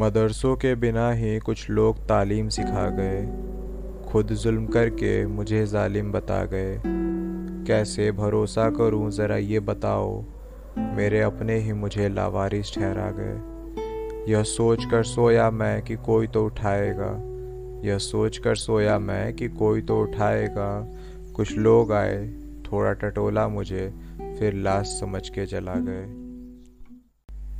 मदरसों के बिना ही कुछ लोग तालीम सिखा गए। खुद जुल्म करके मुझे जालिम बता गए। कैसे भरोसा करूँ ज़रा ये बताओ। मेरे अपने ही मुझे लावारिस ठहरा गए। यह सोच कर सोया मैं कि कोई तो उठाएगा। यह सोच कर सोया मैं कि कोई तो उठाएगा। कुछ लोग आए, थोड़ा टटोला मुझे, फिर लाश समझ के चला गए।